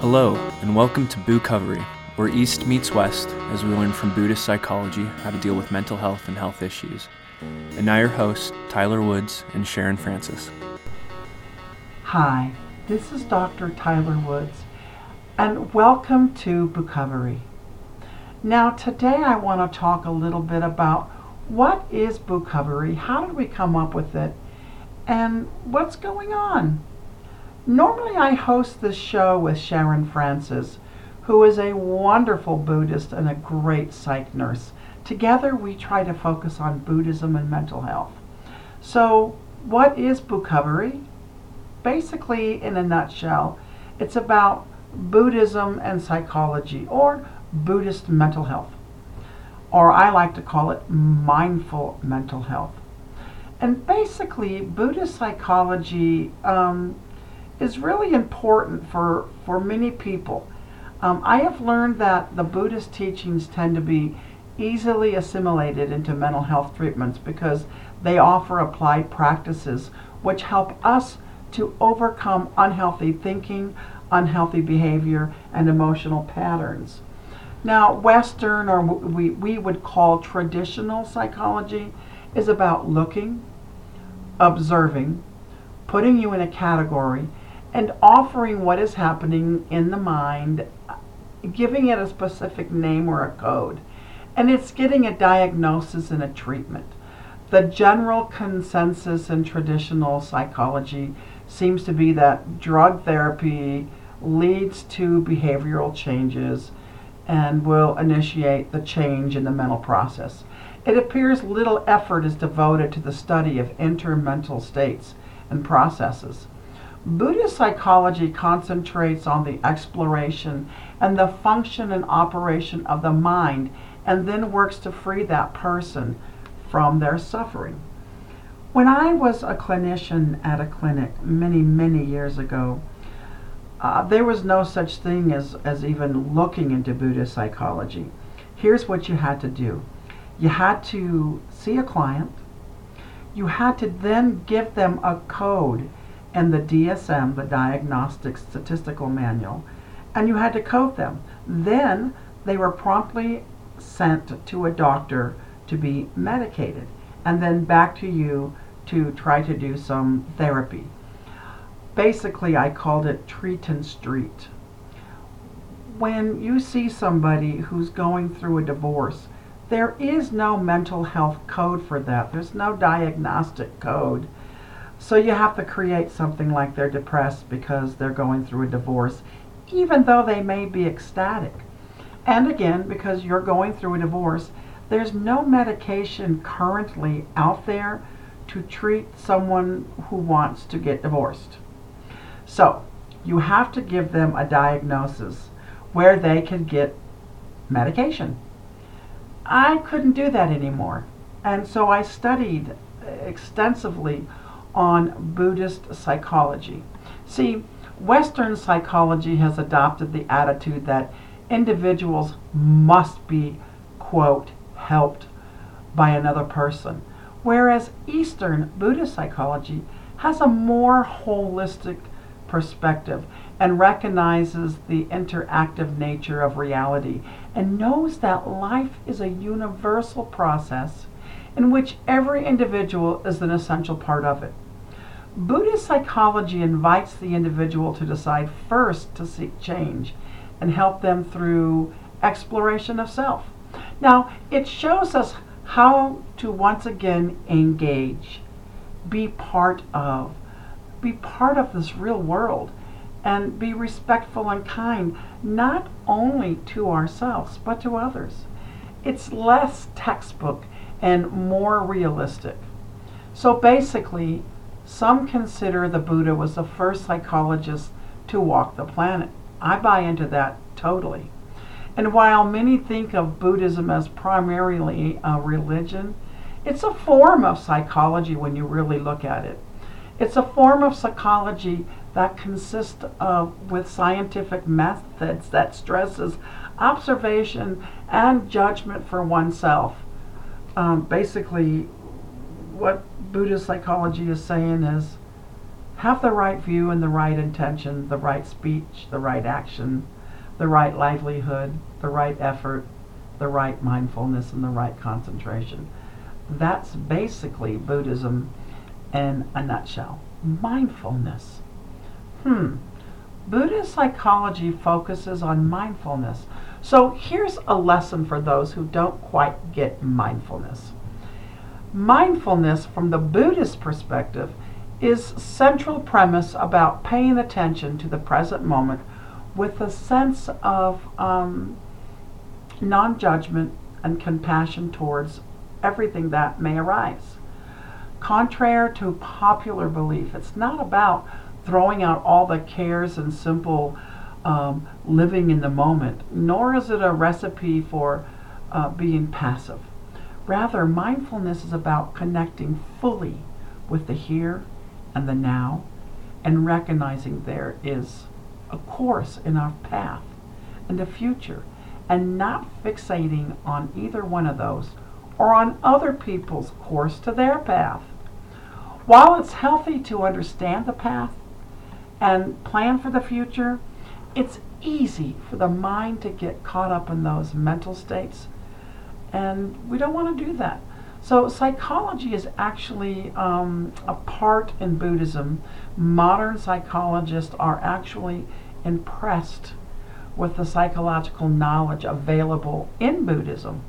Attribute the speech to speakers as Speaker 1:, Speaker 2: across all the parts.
Speaker 1: Hello, and welcome to Boocovery, where East meets West as we learn from Buddhist psychology how to deal with mental health and health issues. And now your hosts, Tyler Woods and Sharon Francis.
Speaker 2: Hi, this is Dr. Tyler Woods, and welcome to Boocovery. Now, today I want to talk a little bit about what is Boocovery, how did we come up with it, and what's going on. Normally, I host this show with Sharon Francis, who is a wonderful Buddhist and a great psych nurse. Together, we try to focus on Buddhism and mental health. So, what is Boocovery? Basically, in a nutshell, it's about Buddhism and psychology, or Buddhist mental health, or I like to call it mindful mental health. And basically, Buddhist psychology um, is really important for, for many people. Um, I have learned that the Buddhist teachings tend to be easily assimilated into mental health treatments because they offer applied practices which help us to overcome unhealthy thinking, unhealthy behavior, and emotional patterns. Now, Western, or we, we would call traditional psychology, is about looking, observing, putting you in a category, and offering what is happening in the mind, giving it a specific name or a code. And it's getting a diagnosis and a treatment. The general consensus in traditional psychology seems to be that drug therapy leads to behavioral changes and will initiate the change in the mental process. It appears little effort is devoted to the study of intermental states and processes. Buddhist psychology concentrates on the exploration and the function and operation of the mind and then works to free that person from their suffering. When I was a clinician at a clinic many, many years ago, uh, there was no such thing as, as even looking into Buddhist psychology. Here's what you had to do you had to see a client, you had to then give them a code and the DSM, the Diagnostic Statistical Manual, and you had to code them. Then they were promptly sent to a doctor to be medicated, and then back to you to try to do some therapy. Basically, I called it treat and street. When you see somebody who's going through a divorce, there is no mental health code for that. There's no diagnostic code so you have to create something like they're depressed because they're going through a divorce, even though they may be ecstatic. And again, because you're going through a divorce, there's no medication currently out there to treat someone who wants to get divorced. So you have to give them a diagnosis where they can get medication. I couldn't do that anymore. And so I studied extensively on Buddhist psychology. See, Western psychology has adopted the attitude that individuals must be, quote, helped by another person, whereas Eastern Buddhist psychology has a more holistic perspective and recognizes the interactive nature of reality and knows that life is a universal process in which every individual is an essential part of it. Buddhist psychology invites the individual to decide first to seek change and help them through exploration of self. Now, it shows us how to once again engage, be part of, be part of this real world, and be respectful and kind, not only to ourselves, but to others. It's less textbook and more realistic. So basically, some consider the Buddha was the first psychologist to walk the planet. I buy into that totally. And while many think of Buddhism as primarily a religion, it's a form of psychology when you really look at it. It's a form of psychology that consists of with scientific methods that stresses observation and judgment for oneself. Um, basically, what Buddhist psychology is saying is have the right view and the right intention, the right speech, the right action, the right livelihood, the right effort, the right mindfulness, and the right concentration. That's basically Buddhism in a nutshell. Mindfulness. Hmm. Buddhist psychology focuses on mindfulness. So here's a lesson for those who don't quite get mindfulness. Mindfulness, from the Buddhist perspective, is central premise about paying attention to the present moment with a sense of um, non-judgment and compassion towards everything that may arise. Contrary to popular belief, it's not about throwing out all the cares and simple um, living in the moment, nor is it a recipe for uh, being passive. Rather, mindfulness is about connecting fully with the here and the now and recognizing there is a course in our path and a future and not fixating on either one of those or on other people's course to their path. While it's healthy to understand the path and plan for the future, it's easy for the mind to get caught up in those mental states, and we don't want to do that. So, psychology is actually um, a part in Buddhism. Modern psychologists are actually impressed with the psychological knowledge available in Buddhism.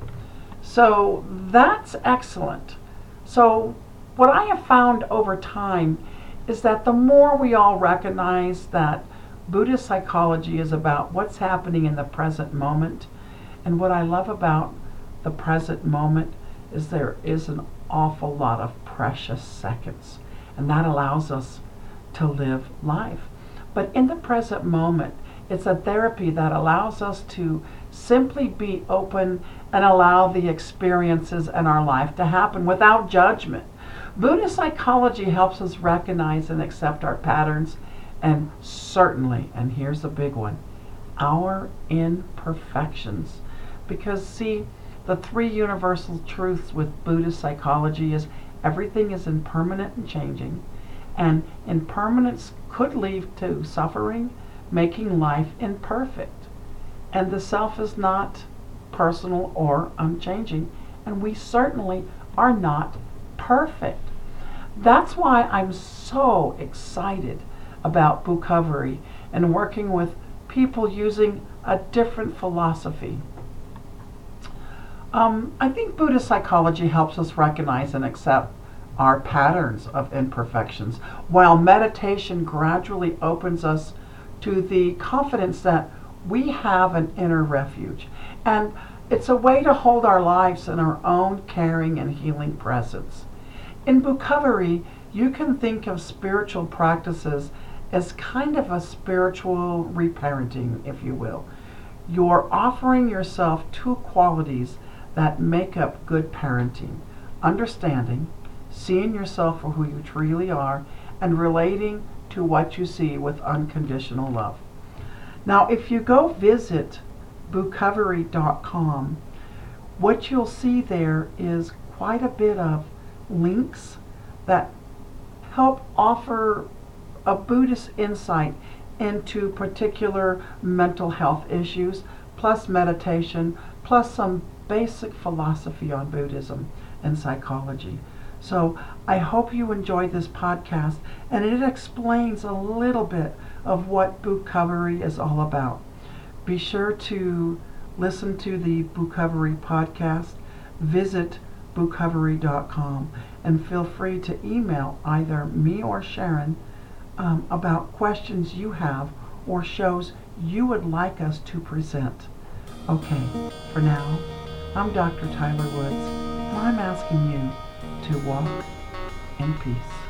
Speaker 2: So, that's excellent. So, what I have found over time is that the more we all recognize that Buddhist psychology is about what's happening in the present moment, and what I love about the present moment is there is an awful lot of precious seconds, and that allows us to live life. But in the present moment, it's a therapy that allows us to simply be open and allow the experiences in our life to happen without judgment. Buddhist psychology helps us recognize and accept our patterns and certainly, and here's a big one, our imperfections. Because, see, the three universal truths with Buddhist psychology is everything is impermanent and changing, and impermanence could lead to suffering, making life imperfect. And the self is not personal or unchanging, and we certainly are not perfect. That's why I'm so excited about Boocovery and working with people using a different philosophy. Um, I think Buddhist psychology helps us recognize and accept our patterns of imperfections, while meditation gradually opens us to the confidence that we have an inner refuge. And it's a way to hold our lives in our own caring and healing presence. In Boocovery, you can think of spiritual practices as kind of a spiritual reparenting, if you will. You're offering yourself two qualities that make up good parenting understanding, seeing yourself for who you truly are, and relating to what you see with unconditional love. Now, if you go visit boocovery.com, what you'll see there is quite a bit of links that help offer a Buddhist insight into particular mental health issues, plus meditation, plus some basic philosophy on Buddhism and psychology. So I hope you enjoyed this podcast and it explains a little bit of what Boocovery is all about. Be sure to listen to the Boocovery podcast, visit boocovery.com, and feel free to email either me or Sharon um, about questions you have or shows you would like us to present. Okay, for now, I'm Dr. Tyler Woods, and I'm asking you to walk in peace.